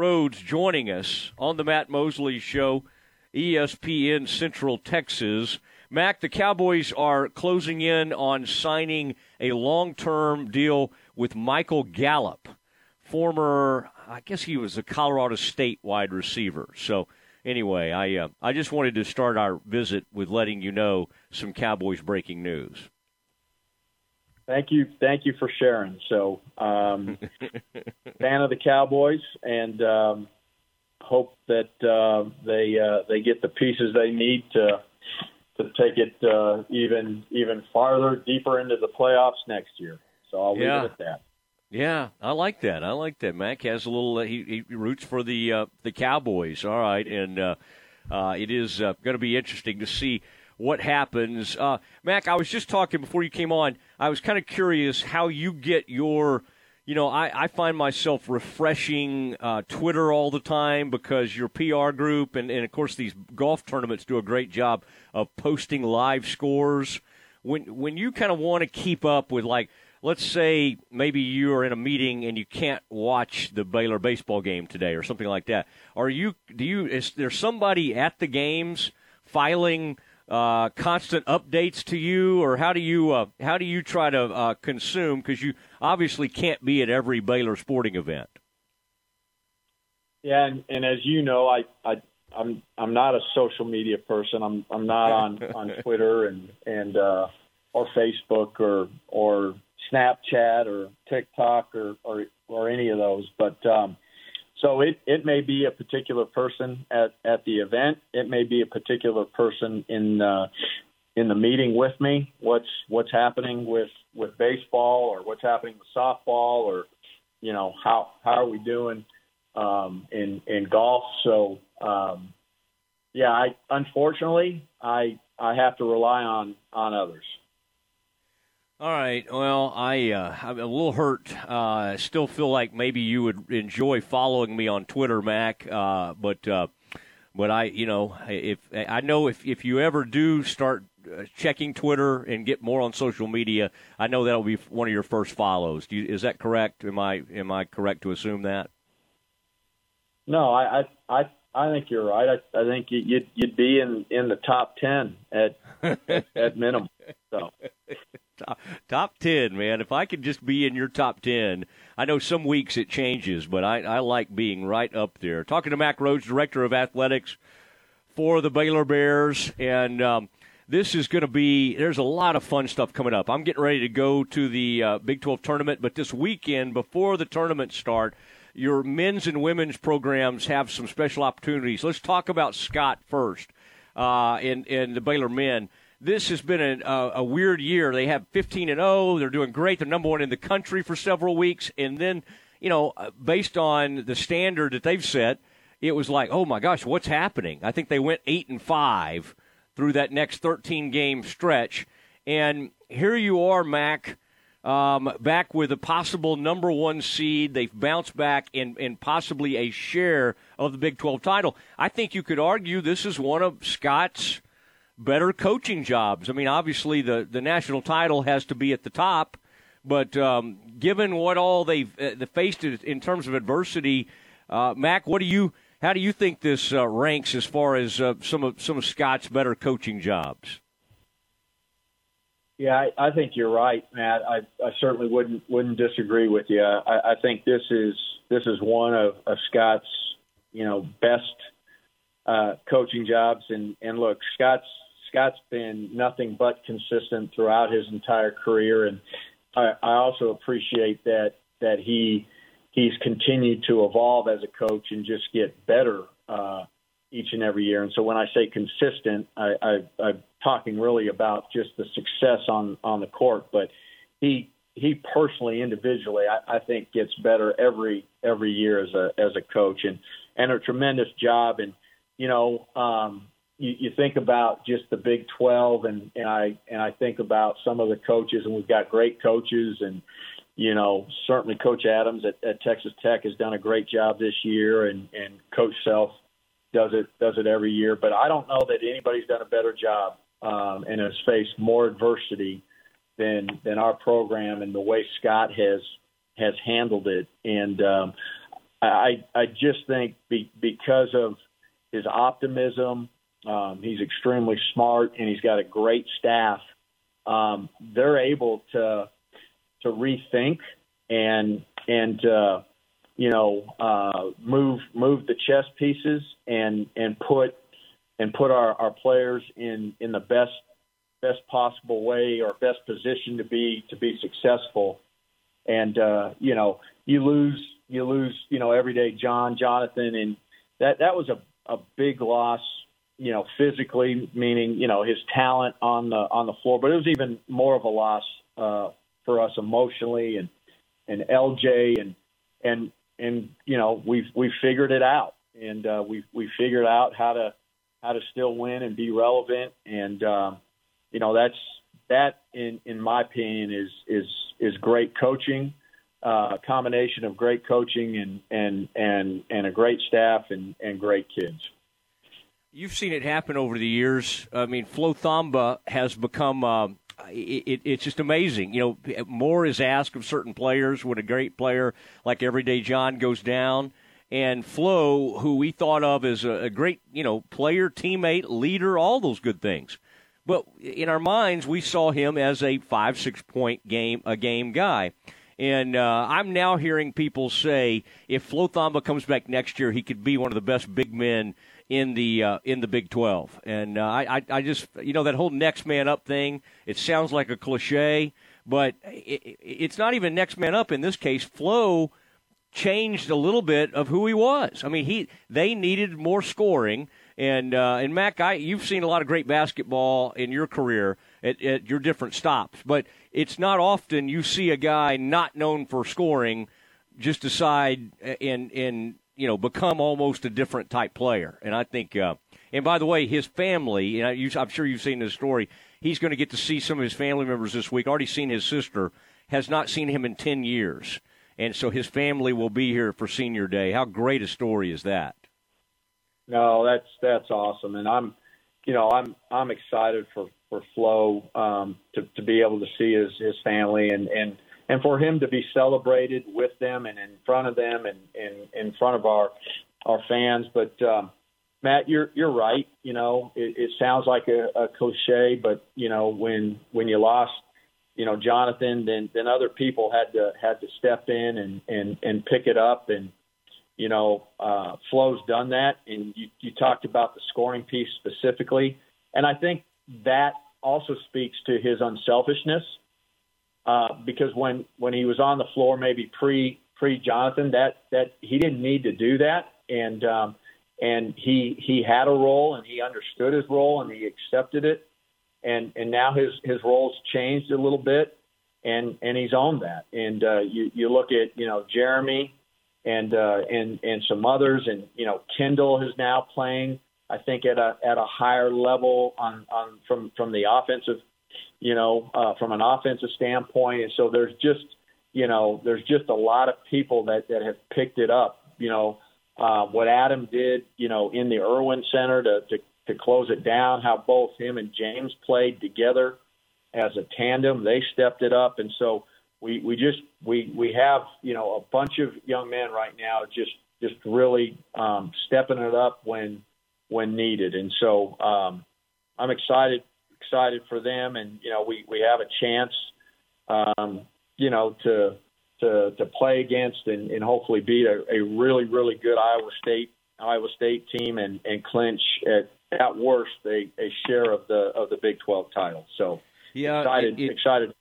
Rhoades joining us on the Matt Mosley Show, ESPN Central Texas. Mack, the Cowboys are closing in on signing a long term deal with Michael Gallup, former, I guess he was a Colorado State wide receiver. So, anyway, I, uh, I just wanted to start our visit with letting you know some Cowboys breaking news. Thank you, thank you for sharing. So, um, fan of the Cowboys, and um, hope that uh, they uh, they get the pieces they need to to take it uh, even even farther, deeper into the playoffs next year. So I'll leave yeah. it at that. Yeah, I like that. I like that. Mack has a little. Uh, he, he roots for the uh, the Cowboys. All right, and uh, uh, it is uh, going to be interesting to see what happens. Uh, Mack, I was just talking before you came on. I was kind of curious how you get your. You know, I, I find myself refreshing uh, Twitter all the time because your PR group and, and, of course, these golf tournaments do a great job of posting live scores. When, when you kind of want to keep up with, like, let's say maybe you are in a meeting and you can't watch the Baylor baseball game today or something like that. Are you, do you, is there somebody at the games filing uh, constant updates to you, or how do you uh, how do you try to uh, consume? Because you obviously can't be at every Baylor sporting event. Yeah, and, and as you know, I, I I'm I'm not a social media person. I'm I'm not on on Twitter and and uh, or Facebook or or Snapchat or TikTok or or, or any of those. But um, so it, it may be a particular person at, at the event. It may be a particular person in uh, in the meeting with me. What's what's happening with, with baseball or what's happening with softball or you know how how are we doing um, in in golf? So um, yeah, I unfortunately I I have to rely on on others. All right. Well, I uh, I'm a little hurt. Uh, I still feel like maybe you would enjoy following me on Twitter, Mack. Uh, but uh, but I, you know, if I know if if you ever do start uh, checking Twitter and get more on social media, I know that'll be one of your first follows. You, is that correct? Am I am I correct to assume that? No, I I I, I think you're right. I, I think you'd you'd be in in the top ten at at, at minimum. So top, top 10, man. If I could just be in your top 10, I know some weeks it changes, but I, I like being right up there. Talking to Mack Rhoades, Director of Athletics for the Baylor Bears. And um, this is going to be, there's a lot of fun stuff coming up. I'm getting ready to go to the uh, Big 12 tournament, but this weekend, before the tournament start, your men's and women's programs have some special opportunities. Let's talk about Scott first uh, and, and the Baylor men this has been a, a, a weird year. They have 15 and 0. They're doing great. They're number one in the country for several weeks, and then you know, uh, based on the standard that they've set, it was like, oh my gosh, what's happening? I think they went eight and five through that next 13 game stretch, and here you are, Mack. Um, back with a possible number one seed. They've bounced back and, in possibly a share of the Big 12 title. I think you could argue this is one of Scott's better coaching jobs. I mean, obviously the the national title has to be at the top, but um, given what all they've uh, faced in terms of adversity, uh, Mack, what do you? How do you think this uh, ranks as far as uh, some of some of Scott's better coaching jobs? Yeah, I, I think you're right, Matt. I, I certainly wouldn't wouldn't disagree with you. I, I think this is this is one of, of Scott's you know best uh, coaching jobs. And and look, Scott's Scott's been nothing but consistent throughout his entire career, and I, I also appreciate that that he he's continued to evolve as a coach and just get better uh, each and every year. And so when I say consistent, I, I, I'm talking really about just the success on on the court, but he he personally, individually, I, I think gets better every every year as a as a coach and and a tremendous job. And you know, um, you, you think about just the Big 12, and, and I and I think about some of the coaches, and we've got great coaches, and you know certainly Coach Adams at, at Texas Tech has done a great job this year, and and Coach Self does it does it every year. But I don't know that anybody's done a better job um, and has faced more adversity than than our program and the way Scott has has handled it. And um, I I just think be, because of his optimism, um, he's extremely smart and he's got a great staff. Um, they're able to to rethink and and uh, you know uh, move move the chess pieces and and put and put our, our players in in the best best possible way or best position to be to be successful. And uh, you know, you lose you lose you know everyday John Jonathan, and that that was a a big loss. You know, physically, meaning you know his talent on the on the floor, but it was even more of a loss uh, for us emotionally, and and LJ and and and you know we've we've figured it out, and uh, we we figured out how to how to still win and be relevant, and um, you know that's that in in my opinion is is is great coaching, uh, a combination of great coaching and and and and a great staff and and great kids. You've seen it happen over the years. I mean, Flo Thamba has become. Uh, it, it's just amazing. You know, more is asked of certain players when a great player like Everyday John goes down. And Flo, who we thought of as a, a great, you know, player, teammate, leader, all those good things. But in our minds, we saw him as a five, six point game a game guy. And uh, I'm now hearing people say if Flo Thamba comes back next year, he could be one of the best big men in the uh, in the Big 12. And uh, I, I just you know that whole next man up thing. It sounds like a cliche, but it, it's not even next man up in this case. Flo changed a little bit of who he was. I mean, he they needed more scoring and uh, and Mack, I, you've seen a lot of great basketball in your career at, at your different stops, but it's not often you see a guy not known for scoring just decide and and you know become almost a different type player. And I think, uh, and by the way, his family, and you, I'm sure you've seen this story. He's going to get to see some of his family members this week. Already seen his sister. Has not seen him in ten years, and so his family will be here for senior day. How great a story is that? No, that's that's awesome, and I'm, you know, I'm I'm excited for for Flo um, to to be able to see his his family and and and for him to be celebrated with them and in front of them and in front of our our fans. But um, Matt, you're you're right. You know, it, it sounds like a, a cliche, but you know, when when you lost, you know, Jonathan, then then other people had to had to step in and and and pick it up and you know, uh, Flo's done that, and you, you talked about the scoring piece specifically, and I think that also speaks to his unselfishness. Uh, because when when he was on the floor, maybe pre pre Jonathan, that that he didn't need to do that, and um, and he he had a role and he understood his role and he accepted it, and and now his his role's changed a little bit, and and he's owned that. And uh, you you look at you know Jeremy and uh, and and some others. And you know, Kendall is now playing. I think at a at a higher level on on from from the offensive, you know, uh, from an offensive standpoint. And so there's just you know there's just a lot of people that that have picked it up. You know, uh, what Adam did, you know, in the Erwin Center to, to to close it down. How both him and James played together as a tandem. They stepped it up, and so we we just we we have you know a bunch of young men right now just just really um, stepping it up when when needed, and so um, I'm excited excited for them, and you know we we have a chance, um, you know to to to play against and, and hopefully beat a, a really really good Iowa State Iowa State team and and clinch at at worst a, a share of the of the Big 12 title. So yeah, excited it, excited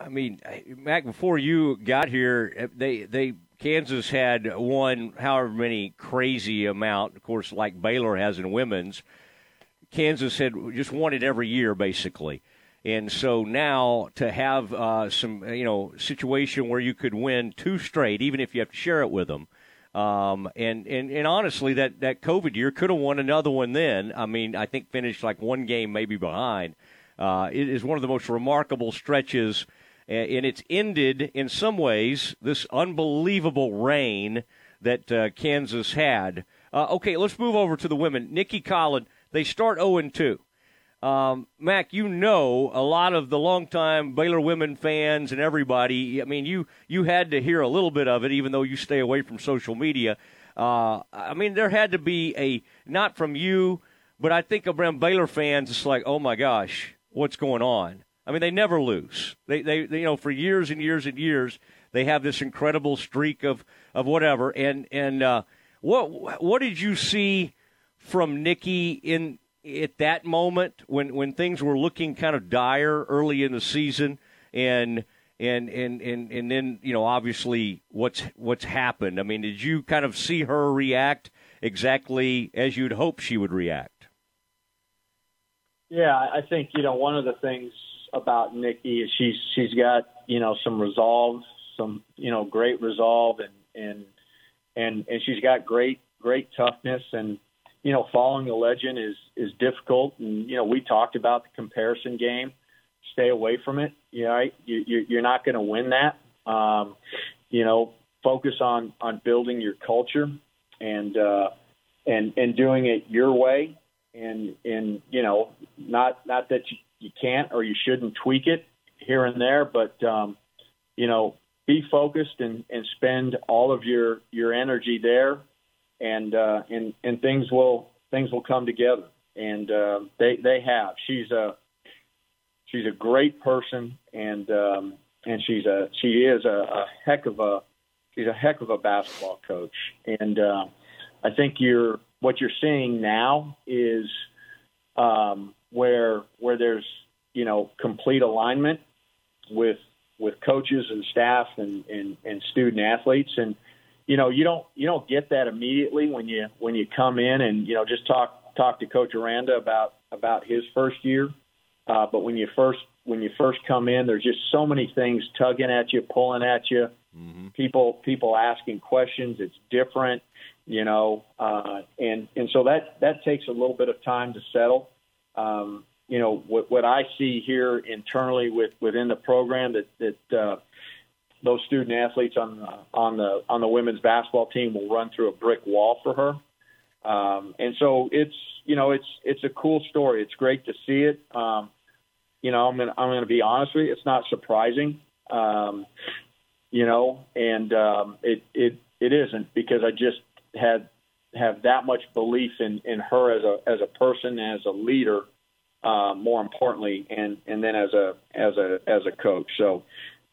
I mean, Mack, before you got here, they they Kansas had won however many crazy amount. Of course, like Baylor has in women's. Kansas had just won it every year, basically. And so now to have uh, some, you know, situation where you could win two straight, even if you have to share it with them. Um, and, and, and honestly, that, that COVID year could have won another one then. I mean, I think finished like one game maybe behind. Uh, it is one of the most remarkable stretches – and it's ended in some ways this unbelievable reign that uh, Kansas had. Uh, okay, let's move over to the women. Nicki Collen, they start 0 2. Um, Mack, you know a lot of the longtime Baylor women fans and everybody. I mean, you you had to hear a little bit of it, even though you stay away from social media. Uh, I mean, there had to be a not from you, but I think around Baylor fans, it's like, oh my gosh, what's going on? I mean, they never lose. They, they, they, you know, for years and years and years, they have this incredible streak of, of whatever. And and uh, what what did you see from Nicki in at that moment when when things were looking kind of dire early in the season and and and and and then you know obviously what's what's happened. I mean, did you kind of see her react exactly as you'd hope she would react? Yeah, I think you know one of the things about Nicki is she's she's got you know some resolve, some you know great resolve, and and and and she's got great great toughness and you know following the legend is is difficult. And you know we talked about the comparison game. Stay away from it. You know right? you, you're not going to win that. Um, you know focus on on building your culture and uh, and and doing it your way. And and you know not not that you, you can't or you shouldn't tweak it here and there but um, you know be focused and, and spend all of your your energy there and uh, and and things will things will come together. And uh, they they have. She's a she's a great person and um, and she's a she is a, a heck of a she's a heck of a basketball coach. And uh, I think you're what you're seeing now is um, where where there's you know complete alignment with with coaches and staff and, and, and student athletes. And you know you don't you don't get that immediately when you when you come in and you know just talk talk to coach Aranda about about his first year. Uh, but when you first when you first come in there's just so many things tugging at you pulling at you. Mm-hmm. people people asking questions. It's different you know uh, and and so that that takes a little bit of time to settle. Um, you know what, what I see here internally with within the program that that uh, those student athletes on the, on the on the women's basketball team will run through a brick wall for her, um, and so it's you know it's it's a cool story. It's great to see it. Um, you know, I'm gonna I'm gonna be honest with you. It's not surprising, um, you know, and um, it it it isn't because I just had have that much belief in in her as a as a person as a leader uh, more importantly, and and then as a as a as a coach. So,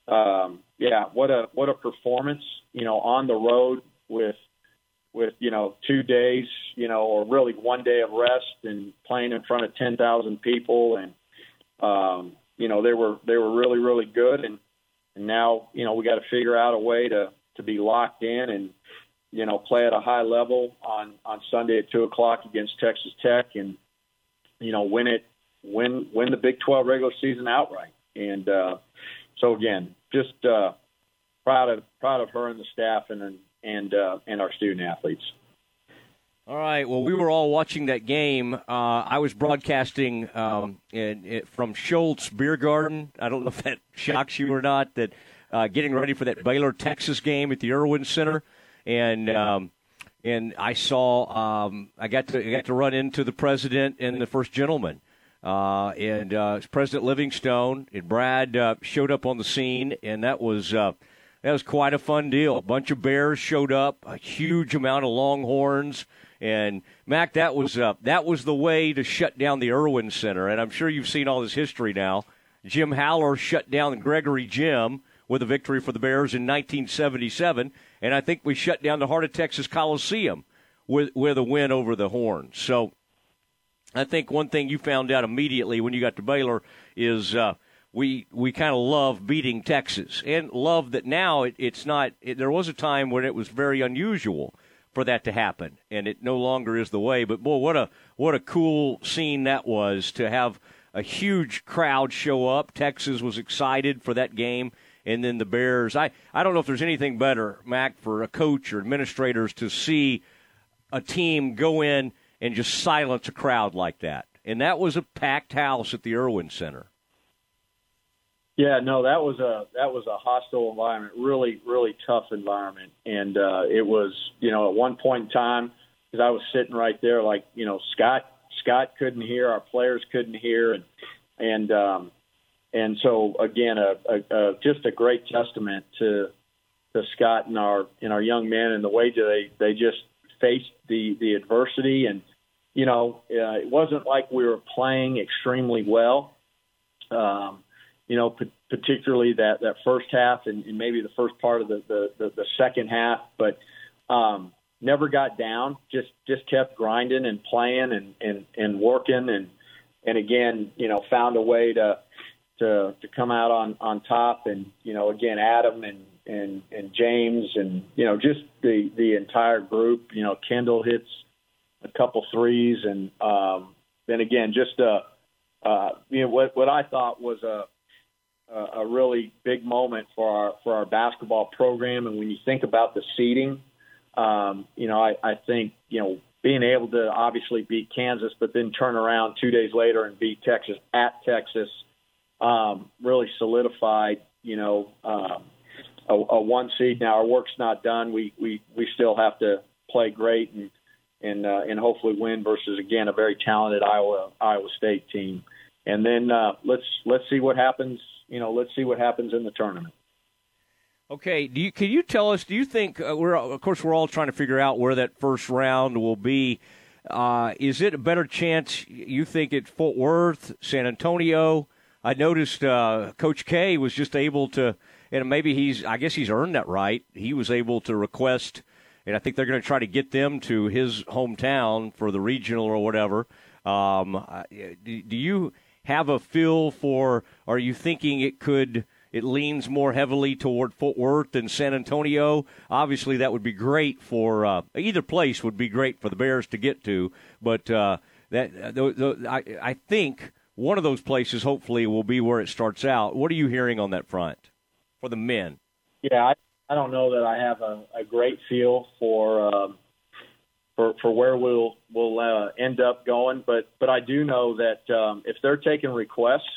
um, yeah, what a what a performance! You know, on the road with with you know two days, you know, or really one day of rest, and playing in front of ten thousand people, and um, you know they were they were really really good, and and now you know we got to figure out a way to to be locked in and you know play at a high level on on Sunday at two o'clock against Texas Tech, and you know win it win win the Big 12 regular season outright. And uh, so again, just uh, proud of proud of her and the staff and and uh, and our student athletes. All right. Well, we were all watching that game. Uh, I was broadcasting um, in, in, from Scholz Beer Garden. I don't know if that shocks you or not. That uh, getting ready for that Baylor Texas game at the Erwin Center, and um, and I saw um, I got to I got to run into the president and the first gentleman, uh, and uh, President Livingstone and Brad uh, showed up on the scene, and that was uh, that was quite a fun deal. A bunch of bears showed up, a huge amount of longhorns, and Mack, that was uh, that was the way to shut down the Erwin Center. And I'm sure you've seen all this history now. Jim Haller shut down Gregory Gym with a victory for the Bears in 1977, and I think we shut down the Heart of Texas Coliseum with with a win over the Horns. So I think one thing you found out immediately when you got to Baylor is uh, we we kind of love beating Texas and love that now it, it's not. It, there was a time when it was very unusual for that to happen, and it no longer is the way. But boy, what a what a cool scene that was to have a huge crowd show up. Texas was excited for that game, and then the Bears. I I don't know if there's anything better, Mack, for a coach or administrators to see a team go in and just silence a crowd like that. And that was a packed house at the Erwin Center. Yeah, no, that was a that was a hostile environment, really, really tough environment, and uh, it was, you know, at one point in time, because I was sitting right there, like, you know, Scott Scott couldn't hear, our players couldn't hear, and and um, and so again, a, a, a just a great testament to to Scott and our and our young men and the way that they they just faced the the adversity and you know uh, it wasn't like we were playing extremely well. Um, you know, p- particularly that that first half and, and maybe the first part of the the, the, the second half, but um, never got down. Just just kept grinding and playing and and and working and and again, you know, found a way to to to come out on on top. And you know, again, Adam and and and James and you know just the the entire group. You know, Kendall hits a couple threes, and um, then again, just a uh, you know what what I thought was a a really big moment for our for our basketball program. And when you think about the seeding, um, you know, I, I think you know being able to obviously beat Kansas, but then turn around two days later and beat Texas at Texas, um, really solidified, you know, um, a, a one seed. Now our work's not done. We we we still have to play great and and uh, and hopefully win versus again a very talented Iowa Iowa State team. And then uh, let's let's see what happens. You know, let's see what happens in the tournament. Okay, do you can you tell us? Do you think uh, we're of course we're all trying to figure out where that first round will be? Uh, is it a better chance you think at Fort Worth, San Antonio? I noticed uh, Coach K was just able to, and maybe he's I guess he's earned that right. He was able to request, and I think they're going to try to get them to his hometown for the regional or whatever. Um, do, do you have a feel for? Are you thinking it could? it leans more heavily toward Fort Worth than San Antonio. Obviously, that would be great for uh, either place. Would be great for the Bears to get to, but uh, that uh, I, I think one of those places hopefully will be where it starts out. What are you hearing on that front for the men? Yeah, I, I don't know that I have a, a great feel for. Um, for, for where we'll we'll uh, end up going, but but I do know that um, if they're taking requests,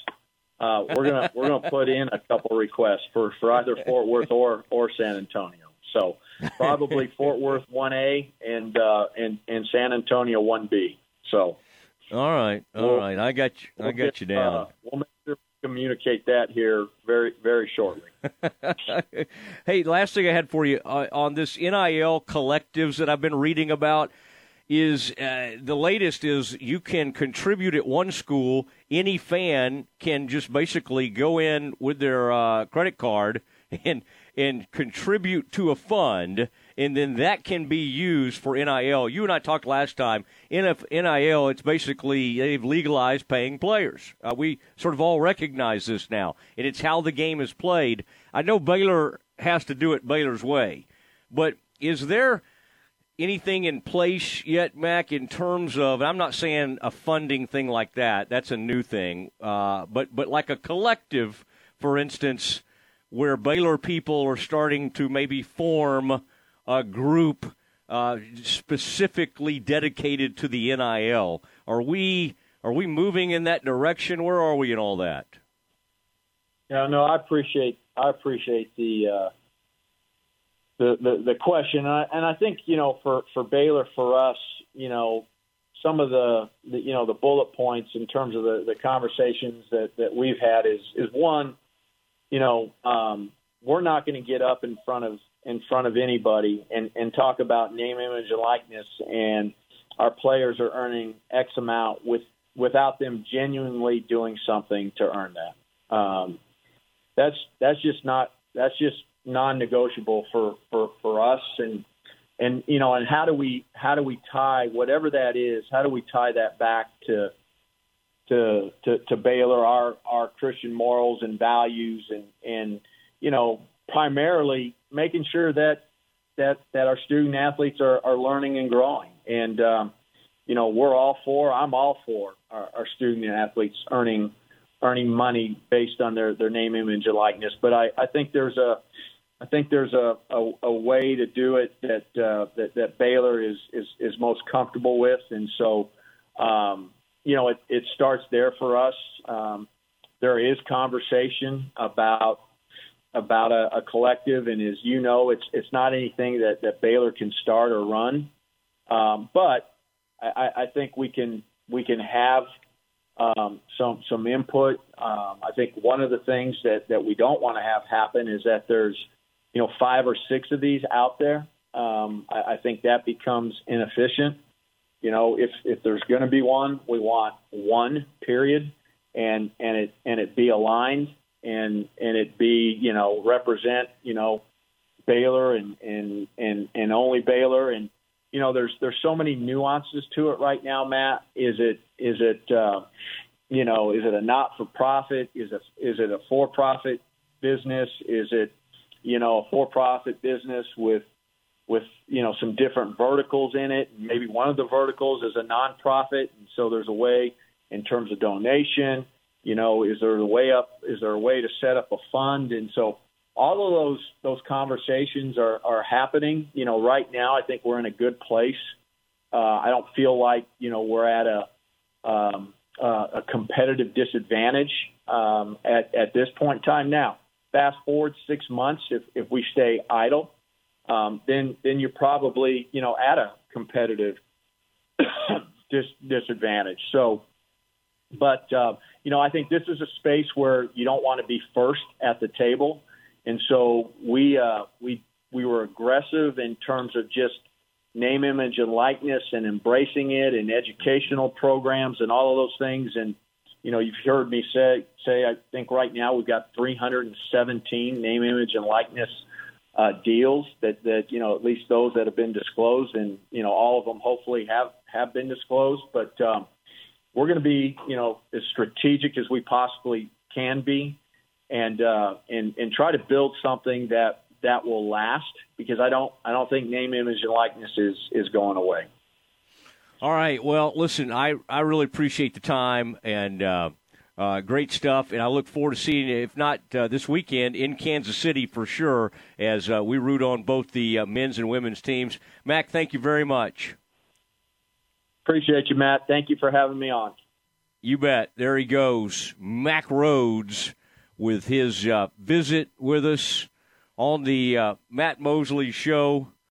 uh, we're gonna we're gonna put in a couple requests for for either Fort Worth or or San Antonio. So probably Fort Worth one A and uh, and and San Antonio one B. So. All right, all we'll, right. I got you. I got you down. Uh, we'll make communicate that here very very shortly. hey, last thing I had for you uh, on this NIL collectives that I've been reading about is uh, the latest is you can contribute at one school. Any fan can just basically go in with their uh, credit card and and contribute to a fund, and then that can be used for NIL. You and I talked last time. NIL, it's basically they've legalized paying players. Uh, we sort of all recognize this now, and it's how the game is played. I know Baylor has to do it Baylor's way, but is there anything in place yet, Mack, in terms of? I'm not saying a funding thing like that. That's a new thing. Uh, but but like a collective, for instance, where Baylor people are starting to maybe form a group uh, specifically dedicated to the NIL. Are we are we moving in that direction? Where are we in all that? Yeah, no, I appreciate I appreciate the. Uh the, the, the question. And I, and I think, you know, for, for Baylor, for us, you know, some of the, the you know, the bullet points in terms of the, the conversations that, that we've had is, is one, you know, um, we're not going to get up in front of, in front of anybody and, and talk about name, image, and likeness. And our players are earning X amount with, without them genuinely doing something to earn that. Um, that's, that's just not, that's just non-negotiable for, for, for us and and you know and how do we how do we tie whatever that is how do we tie that back to to to, to Baylor our our Christian morals and values and and you know primarily making sure that that that our student athletes are, are learning and growing and um, you know we're all for I'm all for our, our student athletes earning earning money based on their, their name, image, and likeness. But I, I think there's a I think there's a, a, a way to do it that, uh, that that Baylor is, is is most comfortable with, and so um, you know it, it starts there for us. Um, there is conversation about about a, a collective, and as you know, it's it's not anything that, that Baylor can start or run, um, but I, I think we can we can have um, some some input. Um, I think one of the things that that we don't want to have happen is that there's you know five or six of these out there. Um, I, I think that becomes inefficient. You know, if if there's going to be one, we want one period, and and it and it be aligned and and it be you know represent you know Baylor and and and and only Baylor. And you know there's there's so many nuances to it right now Matt. Is it is it uh, you know is it a not for profit is it is it a for profit business? Is it you know a for profit business with with you know some different verticals in it? Maybe one of the verticals is a nonprofit and so there's a way in terms of donation you know, is there a way up? Is there a way to set up a fund? And so all of those those conversations are are happening. You know, right now I think we're in a good place. Uh, I don't feel like you know we're at a um, uh, a competitive disadvantage um, at at this point in time. Now, fast forward six months, if if we stay idle, um, then then you're probably you know at a competitive dis- disadvantage. So but uh, you know, I think this is a space where you don't want to be first at the table, and so we uh, we we were aggressive in terms of just name, image, and likeness, and embracing it, and educational programs, and all of those things. And you know, you've heard me say say I think right now we've got 317 name, image, and likeness uh, deals that that you know at least those that have been disclosed, and you know all of them hopefully have have been disclosed, but um, we're going to be, you know, as strategic as we possibly can be, and uh, and and try to build something that that will last. Because I don't I don't think name, image, and likeness is is going away. All right. Well, listen, I I really appreciate the time and. Uh, uh, great stuff, and I look forward to seeing you, if not uh, this weekend, in Kansas City for sure, as uh, we root on both the uh, men's and women's teams. Mack, thank you very much. Appreciate you, Matt. Thank you for having me on. You bet. There he goes, Mack Rhoades, with his uh, visit with us on the uh, Matt Mosley Show.